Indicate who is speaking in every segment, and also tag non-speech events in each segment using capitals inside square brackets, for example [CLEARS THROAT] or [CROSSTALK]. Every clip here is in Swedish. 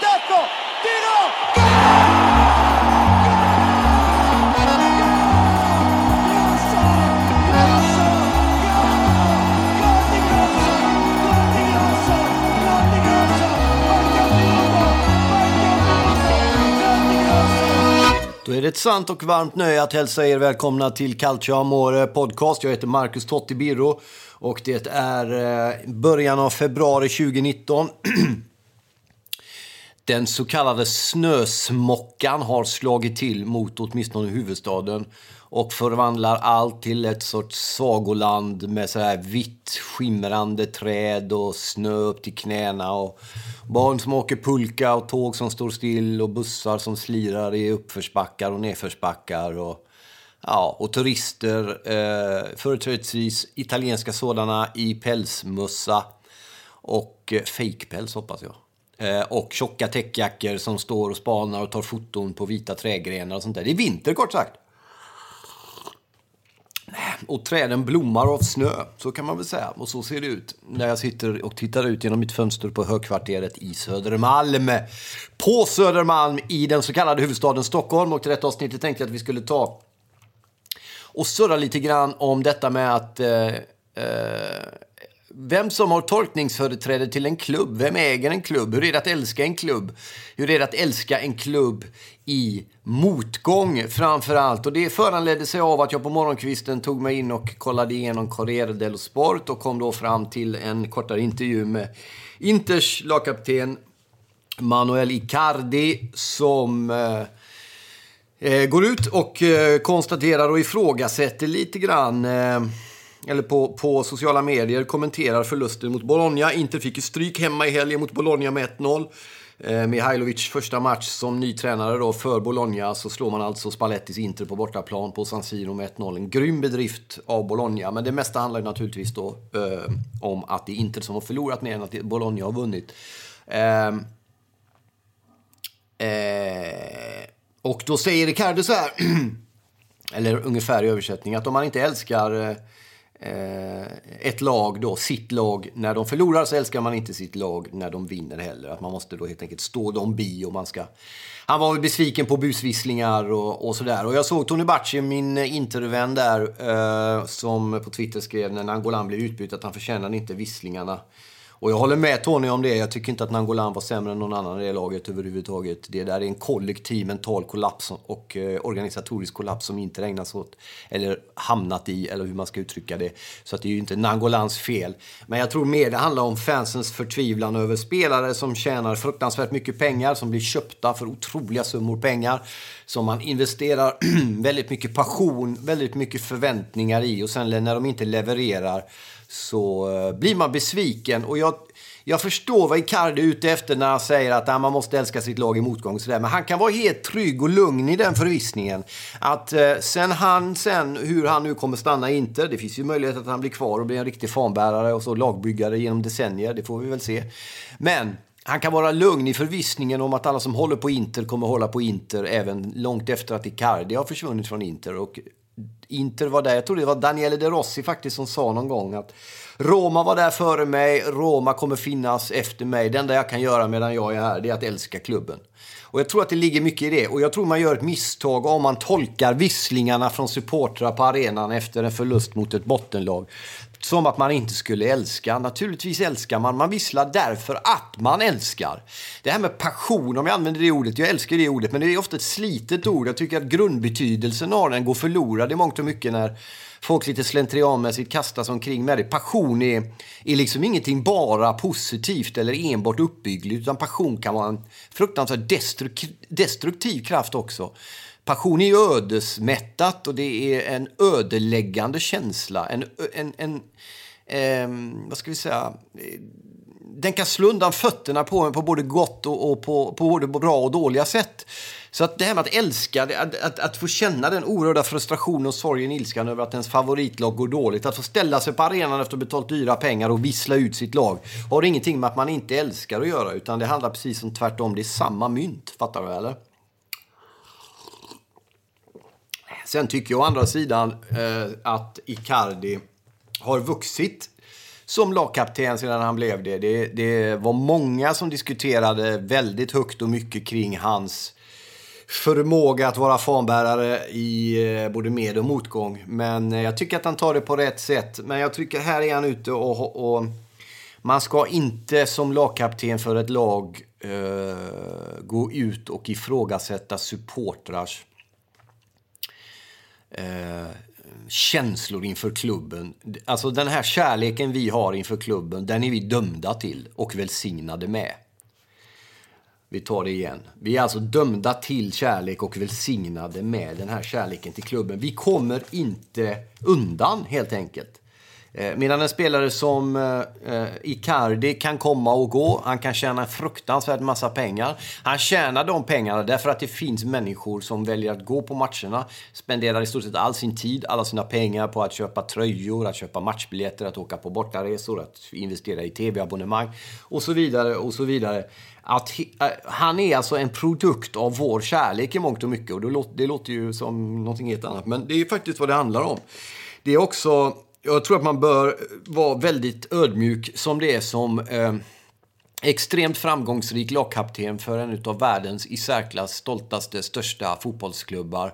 Speaker 1: Tacco, tiro,
Speaker 2: Då är det ett sant och varmt nöje att hälsa er välkomna till Calcio Amore podcast. Jag heter Marcus Totti Birro och det är eh, början av februari 2019. [CLEARS THROAT] Den så kallade snösmockan har slagit till mot åtminstone huvudstaden och förvandlar allt till ett sorts sagoland med så här vitt skimrande träd och snö upp till knäna och barn som åker pulka och tåg som står still och bussar som slirar i uppförsbackar och nedförsbackar och Ja, och turister, eh, företrädesvis italienska sådana, i pälsmössa och eh, fejkpäls hoppas jag. Eh, och tjocka täckjackor som står och spanar och tar foton på vita trädgrenar och sånt där. Det är vinter kort sagt. Äh, och träden blommar av snö, så kan man väl säga. Och så ser det ut när jag sitter och tittar ut genom mitt fönster på högkvarteret i Södermalm. På Södermalm i den så kallade huvudstaden Stockholm. Och till detta avsnittet tänkte jag att vi skulle ta och surra lite grann om detta med att eh, eh, vem som har tolkningsföreträde till en klubb. Vem äger en klubb? Hur är det att älska en klubb? Hur är det att älska en klubb i motgång framför allt? Och det föranledde sig av att jag på morgonkvisten tog mig in och kollade igenom Corriere dello Sport och kom då fram till en kortare intervju med Inters lagkapten Manuel Icardi som eh, eh går ut och eh, konstaterar och ifrågasätter lite grann, eh, eller på, på sociala medier, kommenterar förlusten mot Bologna. Inte fick ju stryk hemma i helgen mot Bologna med 1-0. Eh, Mihailovic första match som ny tränare då för Bologna så slår man alltså Spallettis Inter på bortaplan på San Siro med 1-0. En grym bedrift av Bologna, men det mesta handlar ju naturligtvis då eh, om att det är Inter som har förlorat mer än att Bologna har vunnit. Eh, eh, och då säger Riccardo så här, [CLEARS THROAT] eller ungefär i översättning, att om man inte älskar eh, Eh, ett lag då, sitt lag, när de förlorar så älskar man inte sitt lag när de vinner heller. Att man måste då helt enkelt stå dem bi och man ska... Han var väl besviken på busvisslingar och, och sådär. Och jag såg Tony Bacci, min intervän där, eh, som på Twitter skrev när Angolan blev utbytt att han förtjänade inte visslingarna. Och jag håller med Tony om det. Jag tycker inte att Nangolan var sämre än någon annan i det laget överhuvudtaget. Det där är en kollektiv mental kollaps och eh, organisatorisk kollaps som inte regnas åt, eller hamnat i, eller hur man ska uttrycka det. Så att det är ju inte Nangolans fel. Men jag tror mer det handlar om fansens förtvivlan över spelare som tjänar fruktansvärt mycket pengar, som blir köpta för otroliga summor pengar. Som man investerar [CLEARS THROAT] väldigt mycket passion, väldigt mycket förväntningar i och sen när de inte levererar så eh, blir man besviken. Och jag, jag förstår vad Icardi är ute efter när han säger att man måste älska sitt lag i motgång. Och så där. Men han kan vara helt trygg och lugn i den förvissningen. Att eh, sen han, sen hur han nu kommer stanna inte. Det finns ju möjlighet att han blir kvar och blir en riktig fanbärare och så lagbyggare genom decennier. Det får vi väl se. Men han kan vara lugn i förvissningen om att alla som håller på Inter kommer hålla på Inter även långt efter att Icardi har försvunnit från Inter. Och Inter var där. Jag tror det var Daniele De Rossi faktiskt som sa någon gång att Roma var där före mig, Roma kommer finnas efter mig. Det enda jag kan göra medan jag är här det är att älska klubben. Och jag tror att det ligger mycket i det. Och jag tror man gör ett misstag om man tolkar visslingarna från supportrar på arenan efter en förlust mot ett bottenlag som att man inte skulle älska. Naturligtvis älskar man. Man visslar därför att man älskar. Det här med passion, om jag använder det ordet, jag älskar det ordet, men det är ofta ett slitet ord. Jag tycker att grundbetydelsen av den går förlorad i mångt och mycket när folk lite slentrianmässigt kastas omkring med det. Passion är, är liksom ingenting bara positivt eller enbart uppbyggligt, utan passion kan vara en fruktansvärt destruktiv, destruktiv kraft också. Passion är ödesmättat och det är en ödeläggande känsla. En, en, en eh, vad ska vi säga? Den kan slå undan fötterna på en på både gott och, och på, på både bra och dåliga sätt. Så att det här med att älska, att, att, att, få känna den oerhörda frustrationen och sorgen, och ilskan över att ens favoritlag går dåligt, att få ställa sig på arenan efter att ha betalt dyra pengar och vissla ut sitt lag, har ingenting med att man inte älskar att göra, utan det handlar precis som tvärtom. Det är samma mynt, fattar du eller? Sen tycker jag å andra sidan eh, att Icardi har vuxit som lagkapten sedan han blev det. det. det. var många som diskuterade väldigt högt och mycket kring hans förmåga att vara fanbärare i eh, både med och motgång. Men eh, jag tycker att han tar det på rätt sätt. Men jag tycker här är han ute och, och man ska inte som lagkapten för ett lag eh, gå ut och ifrågasätta supportrars eh, känslor inför klubben. Alltså den här kärleken vi har inför klubben, den är vi dömda till och välsignade med. Vi tar det igen. Vi är alltså dömda till kärlek och välsignade med den här kärleken till klubben. Vi kommer inte undan helt enkelt. Eh, medan en spelare som eh, eh, Icardi kan komma och gå. Han kan tjäna en fruktansvärd massa pengar. Han tjänar de pengarna därför att det finns människor som väljer att gå på matcherna. Spenderar i stort sett all sin tid, alla sina pengar på att köpa tröjor, att köpa matchbiljetter, att åka på bortaresor, att investera i tv-abonnemang och så vidare och så vidare. Att eh, han är alltså en produkt av vår kärlek i mångt och mycket. Och det låter, det låter ju som någonting helt annat, men det är faktiskt vad det handlar om. Det är också jag tror att man bör vara väldigt ödmjuk som det är som eh, extremt framgångsrik lagkapten för en av världens i särklass stoltaste, största fotbollsklubbar.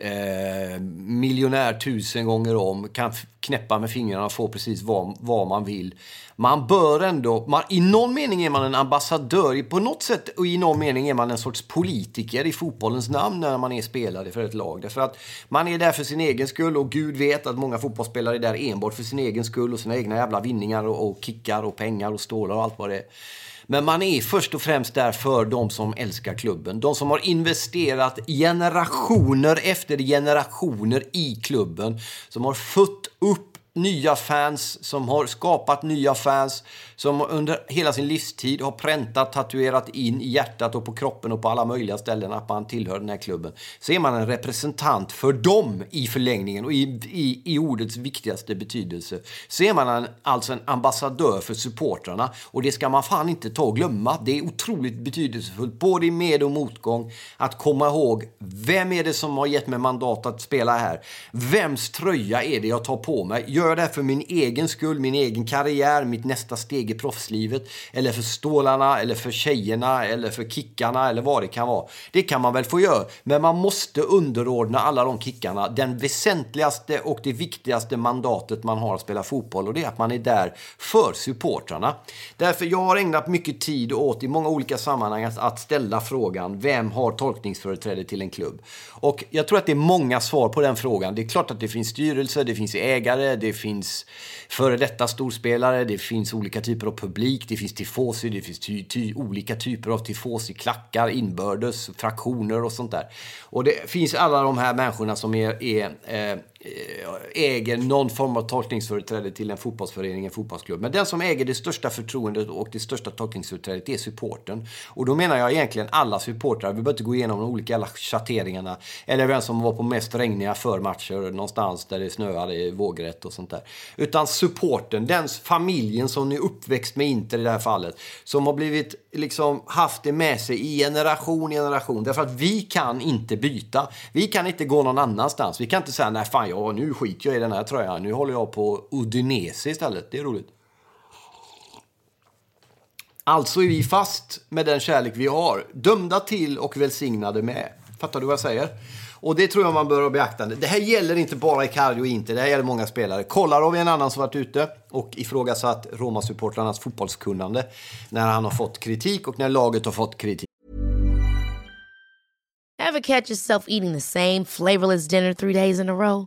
Speaker 2: Eh, miljonär tusen gånger om, kan knäppa med fingrarna och få precis vad, vad man vill. Man bör ändå, man, i någon mening är man en ambassadör, på något sätt och i någon mening är man en sorts politiker i fotbollens namn när man är spelare för ett lag. Därför att man är där för sin egen skull och Gud vet att många fotbollsspelare är där enbart för sin egen skull och sina egna jävla vinningar och, och kickar och pengar och stålar och allt vad det är. Men man är först och främst där för de som älskar klubben. De som har investerat generationer efter generationer i klubben. Som har fött upp nya fans, som har skapat nya fans, som under hela sin livstid har präntat, tatuerat in i hjärtat och på kroppen och på alla möjliga ställen att man tillhör den här klubben. Så är man en representant för dem i förlängningen och i, i, i ordets viktigaste betydelse. Så är man en, alltså en ambassadör för supportrarna och det ska man fan inte ta och glömma. Det är otroligt betydelsefullt, både i med och motgång, att komma ihåg vem är det som har gett mig mandat att spela här? Vems tröja är det jag tar på mig? Gör jag det här för min egen skull, min egen karriär, mitt nästa steg steg i proffslivet. Eller för stålarna, eller för tjejerna, eller för kickarna, eller vad det kan vara. Det kan man väl få göra, men man måste underordna alla de kickarna den väsentligaste och det viktigaste mandatet man har att spela fotboll och det är att man är där för supportrarna. Därför jag har ägnat mycket tid åt i många olika sammanhang att, att ställa frågan vem har tolkningsföreträde till en klubb? Och jag tror att det är många svar på den frågan. Det är klart att det finns styrelse, det finns ägare, det finns före detta storspelare, det finns olika typer av publik, det finns tifosi, det finns ty, ty, olika typer av tifosi-klackar, inbördes, fraktioner och sånt där. Och det finns alla de här människorna som är, är Eh, Eh, äger någon form av tolkningsföreträde till en fotbollsförening, en fotbollsklubb. Men den som äger det största förtroendet och det största tolkningsföreträdet är supporten. Och då menar jag egentligen alla supportrar. Vi behöver inte gå igenom de olika alla chatteringarna. Eller vem som var på mest regniga förmatcher någonstans där det snöade vågrätt och sånt där. Utan supporten, den familjen som är uppväxt med Inter i det här fallet. Som har blivit, liksom, haft det med sig i generation, generation. Därför att vi kan inte byta. Vi kan inte gå någon annanstans. Vi kan inte säga, nej fan, jag ja, nu skiter jag i den här tröjan. Nu håller jag på Udinese istället. Det är roligt. Alltså är vi fast med den kärlek vi har. Dömda till och välsignade med. Fattar du vad jag säger? Och det tror jag man bör ha beaktande. Det här gäller inte bara Icardi och inte, det här gäller många spelare. Kolarov är en annan som varit ute och ifrågasatt Roma-supportrarnas fotbollskunnande när han har fått kritik och när laget har fått kritik.
Speaker 3: Have catch yourself eating the same flavorless dinner three days in a row?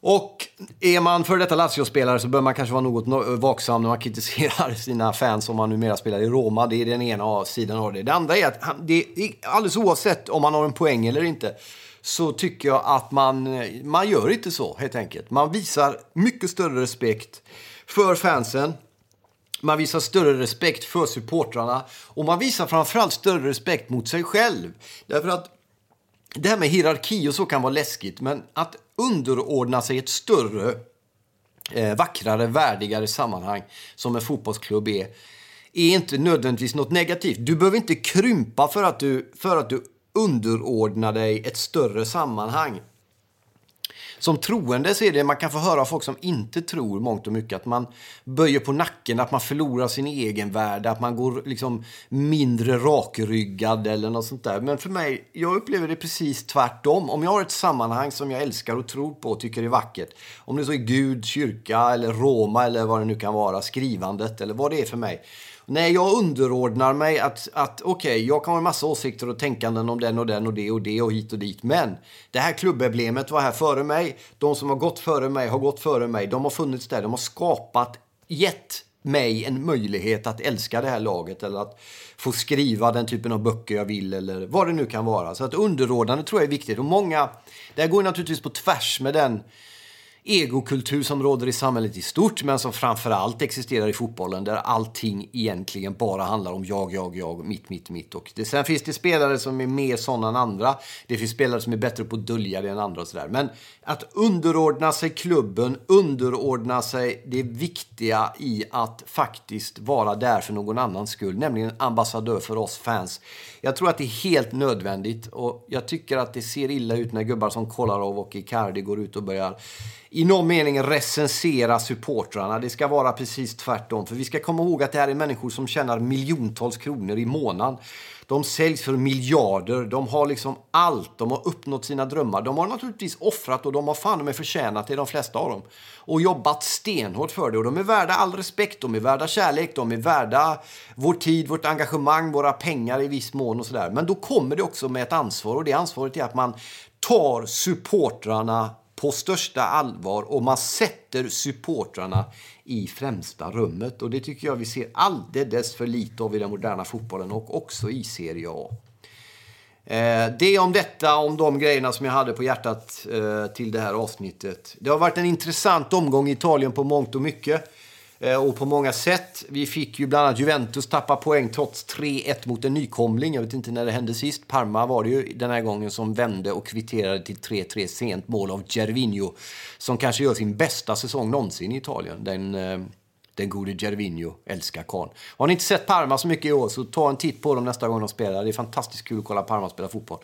Speaker 2: Och är man för detta Lazio-spelare så bör man kanske vara något vaksam när man [LAUGHS] kritiserar sina fans om man numera spelar i Roma. Det är den ena sidan av det. Det andra är att han, det är, alldeles oavsett om man har en poäng eller inte så tycker jag att man, man gör inte så helt enkelt. Man visar mycket större respekt för fansen. Man visar större respekt för supportrarna och man visar framförallt större respekt mot sig själv. Därför att det här med hierarki och så kan vara läskigt, men att underordna sig ett större, eh, vackrare, värdigare sammanhang som en fotbollsklubb är, är inte nödvändigtvis något negativt. Du behöver inte krympa för att du, för att du underordnar dig ett större sammanhang. Som troende så är det, man kan få höra av folk som inte tror mångt och mycket, att man böjer på nacken, att man förlorar sin egen värde, att man går liksom mindre rakryggad eller något sånt där. Men för mig, jag upplever det precis tvärtom. Om jag har ett sammanhang som jag älskar och tror på och tycker är vackert, om det så är Gud, kyrka eller Roma eller vad det nu kan vara, skrivandet eller vad det är för mig, Nej, jag underordnar mig att, att okej, okay, jag kan ha en massa åsikter och tänkanden om den och den och det och det och hit och dit. Men det här klubbemblemet var här före mig. De som har gått före mig har gått före mig. De har funnits där. De har skapat, gett mig en möjlighet att älska det här laget eller att få skriva den typen av böcker jag vill eller vad det nu kan vara. Så att underordnande tror jag är viktigt. Och många, det här går naturligtvis på tvärs med den egokultur som råder i samhället i stort men som framförallt existerar i fotbollen där allting egentligen bara handlar om jag, jag, jag, mitt, mitt, mitt. Och det, sen finns det spelare som är mer sådana än andra. Det finns spelare som är bättre på att dölja det än andra och sådär. Men att underordna sig klubben, underordna sig det viktiga i att faktiskt vara där för någon annans skull, nämligen ambassadör för oss fans. Jag tror att det är helt nödvändigt och jag tycker att det ser illa ut när gubbar som Kolarov och Icardi går ut och börjar i någon mening recensera supportrarna. Det ska vara precis tvärtom. För vi ska komma ihåg att det här är människor som tjänar miljontals kronor i månaden. De säljs för miljarder. De har liksom allt. De har uppnått sina drömmar. De har naturligtvis offrat och de har fan med förtjänat det, de flesta av dem. Och jobbat stenhårt för det. Och de är värda all respekt. De är värda kärlek. De är värda vår tid, vårt engagemang, våra pengar i viss mån och sådär. Men då kommer det också med ett ansvar. Och det ansvaret är att man tar supportrarna på största allvar och man sätter supportrarna i främsta rummet. Och det tycker jag vi ser alldeles för lite av i den moderna fotbollen och också i Serie A. Eh, det om detta, om de grejerna som jag hade på hjärtat eh, till det här avsnittet. Det har varit en intressant omgång i Italien på mångt och mycket. Eh, och på många sätt. Vi fick ju bland annat Juventus tappa poäng trots 3-1 mot en nykomling. Jag vet inte när det hände sist. Parma var det ju den här gången som vände och kvitterade till 3-3 sent mål av Gervinho. Som kanske gör sin bästa säsong någonsin i Italien. Den, eh, den gode Gervinho, älskar karln. Har ni inte sett Parma så mycket i år så ta en titt på dem nästa gång de spelar. Det är fantastiskt kul att kolla Parma spela fotboll.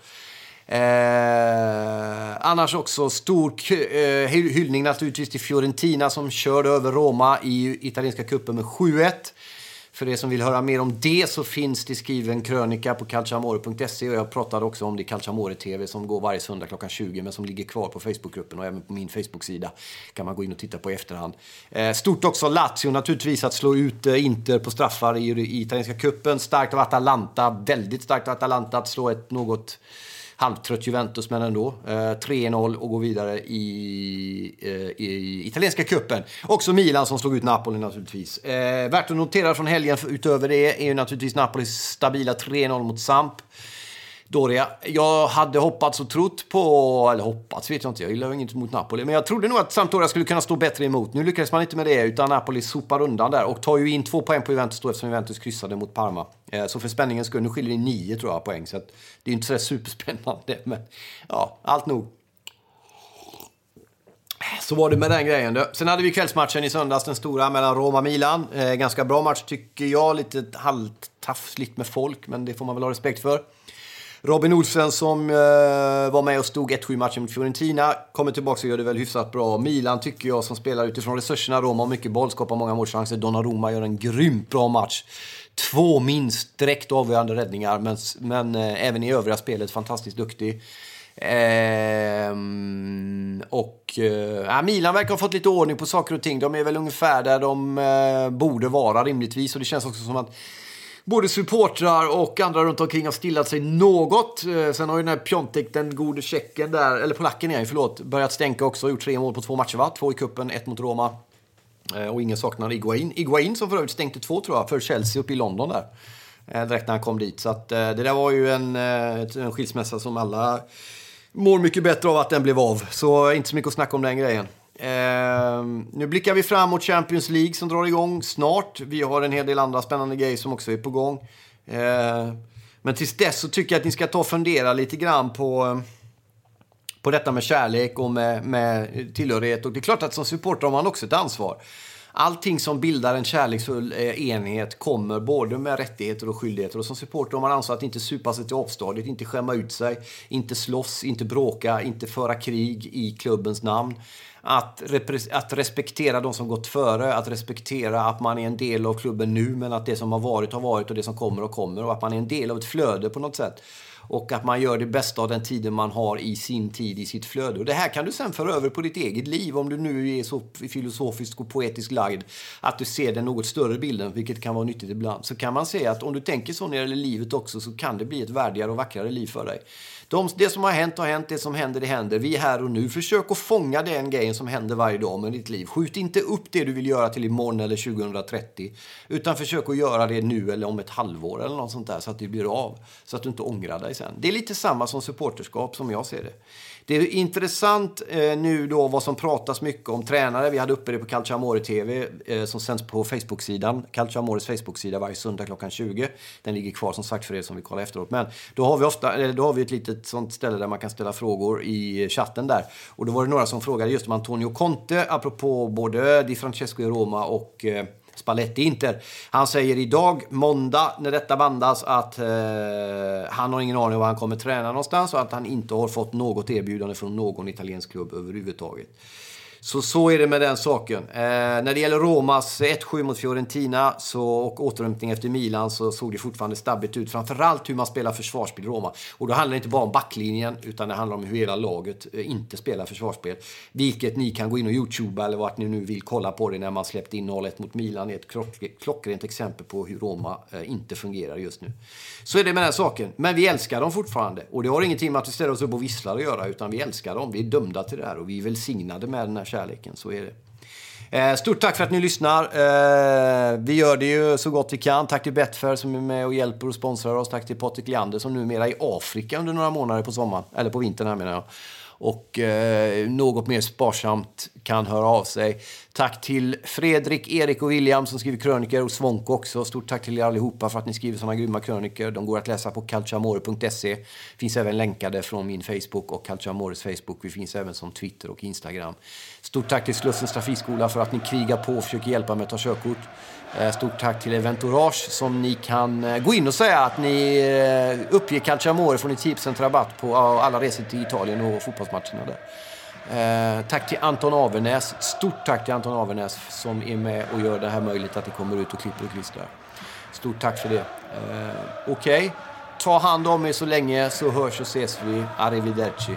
Speaker 2: Eh, annars också stor eh, hyllning naturligtvis till Fiorentina som körde över Roma i italienska cupen med 7-1. För er som vill höra mer om det så finns det skriven krönika på calciamore.se och jag pratade också om det i Calciamore TV som går varje söndag klockan 20 men som ligger kvar på Facebookgruppen och även på min Facebooksida kan man gå in och titta på i efterhand. Eh, stort också Lazio naturligtvis att slå ut eh, Inter på straffar i, i italienska cupen. Starkt av Atalanta, väldigt starkt av Atalanta att slå ett något halvtrött Juventus, men ändå. Eh, 3-0 och går vidare i, eh, i italienska cupen. Också Milan som slog ut Napoli naturligtvis. Eh, värt att notera från helgen utöver det är ju naturligtvis Napolis stabila 3-0 mot Samp. Doria. Jag hade hoppats och trott på, eller hoppats vet jag inte, jag gillar inget mot Napoli. Men jag trodde nog att Sampdoria skulle kunna stå bättre emot. Nu lyckades man inte med det, utan Napoli sopar undan där och tar ju in två poäng på Juventus då eftersom Juventus kryssade mot Parma. Eh, så för spänningens skull, nu skiljer det nio tror jag poäng. Så att det är inte så superspännande, men ja, allt nog. Så var det med den grejen. Sen hade vi kvällsmatchen i söndags, den stora mellan Roma och Milan. Eh, ganska bra match tycker jag. Lite halvtafsligt med folk, men det får man väl ha respekt för. Robin Olsen som eh, var med och stod 1-7 matchen mot Fiorentina kommer tillbaka och gör det väl hyfsat bra. Milan tycker jag som spelar utifrån resurserna. Roma har mycket boll, skapar många målchanser. Donnarumma gör en grymt bra match. Två minst direkt avgörande räddningar, men, men eh, även i övriga spelet fantastiskt duktig. Ehm, och eh, Milan verkar ha fått lite ordning på saker och ting. De är väl ungefär där de eh, borde vara rimligtvis. Och det känns också som att både supportrar och andra runt omkring har stillat sig något. Eh, sen har ju den här Piontek, den gode tjecken där, eller polacken är ju, förlåt, börjat stänka också. Gjort tre mål på två matcher va? Två i kuppen, ett mot Roma. Eh, och ingen saknar Iguain. Iguain som för övrigt stänkte två tror jag, för Chelsea uppe i London där. Eh, direkt när han kom dit. Så att, det där var ju en, en skilsmässa som alla mår mycket bättre av att den blev av. Så inte så mycket att snacka om den grejen. Eh, nu blickar vi fram mot Champions League som drar igång snart. Vi har en hel del andra spännande grejer som också är på gång. Eh, men tills dess så tycker jag att ni ska ta och fundera lite grann på, på detta med kärlek och med, med tillhörighet. Och det är klart att som supporter har man också ett ansvar. Allting som bildar en kärleksfull eh, enhet kommer både med rättigheter och skyldigheter. Och som supporter har man ansvar att inte supa sig till avstadiet, inte skämma ut sig, inte slåss, inte bråka, inte föra krig i klubbens namn att, att respektera de som gått före, att respektera att man är en del av klubben nu men att det som har varit har varit och det som kommer och kommer och att man är en del av ett flöde på något sätt. Och att man gör det bästa av den tiden man har i sin tid, i sitt flöde. Och det här kan du sen föra över på ditt eget liv om du nu är så filosofiskt och poetiskt lagd att du ser den något större bilden, vilket kan vara nyttigt ibland. Så kan man säga att om du tänker så när det gäller livet också så kan det bli ett värdigare och vackrare liv för dig. De, det som har hänt har hänt, det som händer det händer. Vi är här och nu. Försök att fånga den grejen som händer varje dag med ditt liv. Skjut inte upp det du vill göra till imorgon eller 2030. Utan försök att göra det nu eller om ett halvår eller något sånt där så att det blir av. Så att du inte ångrar dig dig sen. Det är lite samma som supporterskap som jag ser det. Det är intressant eh, nu då vad som pratas mycket om tränare. Vi hade uppe det på Calcio TV eh, som sänds på Facebook-sidan. Calcio Amores Facebook-sida varje söndag klockan 20. Den ligger kvar som sagt för er som vill kolla efteråt. Men då har vi, ofta, då har vi ett litet sånt ställe där man kan ställa frågor i chatten där. Och då var det några som frågade just om Antonio Conte apropå både Di Francesco i Roma och eh, Spalletti Inter. Han säger idag, måndag, när detta bandas, att eh, han har ingen aning om var han kommer träna någonstans och att han inte har fått något erbjudande från någon italiensk klubb överhuvudtaget. Så så är det med den saken. Eh, när det gäller Romas 1-7 mot Fiorentina så, och återhämtning efter Milan så såg det fortfarande stabbigt ut. Framförallt hur man spelar försvarsspel i Roma. Och då handlar det inte bara om backlinjen utan det handlar om hur hela laget eh, inte spelar försvarsspel. Vilket ni kan gå in och youtuba eller vart ni nu vill kolla på det när man släppte in 0-1 mot Milan. Det är ett klockrent exempel på hur Roma eh, inte fungerar just nu. Så är det med den saken. Men vi älskar dem fortfarande. Och det har ingenting med att vi ställer oss upp och visslar att göra utan vi älskar dem. Vi är dömda till det här och vi är välsignade med den här kärleken. Så är det. Eh, stort tack för att ni lyssnar. Eh, vi gör det ju så gott vi kan. Tack till Betfair som är med och hjälper och sponsrar oss. Tack till Patrik Leander som numera är i Afrika under några månader på sommaren. Eller på vintern här menar jag och eh, något mer sparsamt kan höra av sig. Tack till Fredrik, Erik och William som skriver kröniker och Svonk också. Stort tack till er allihopa för att ni skriver sådana grymma kröniker. De går att läsa på calciamore.se. Finns även länkade från min Facebook och Calciamores Facebook. Vi finns även som Twitter och Instagram. Stort tack till Slussens trafikskola för att ni krigar på och försöker hjälpa mig att ta körkort. Eh, stort tack till Eventourage som ni kan eh, gå in och säga att ni eh, uppger Calciamore får ni 10% rabatt på alla resor till Italien och fotbollsmatcherna där. tack till Anton Avernäs. Stort tack till Anton Avernäs som är med och gör det här möjligt att det kommer ut och klipper och klistrar. Stort tack för det. Eh, Okej, okay. ta hand om er så länge så hörs och ses vi. Arrivederci.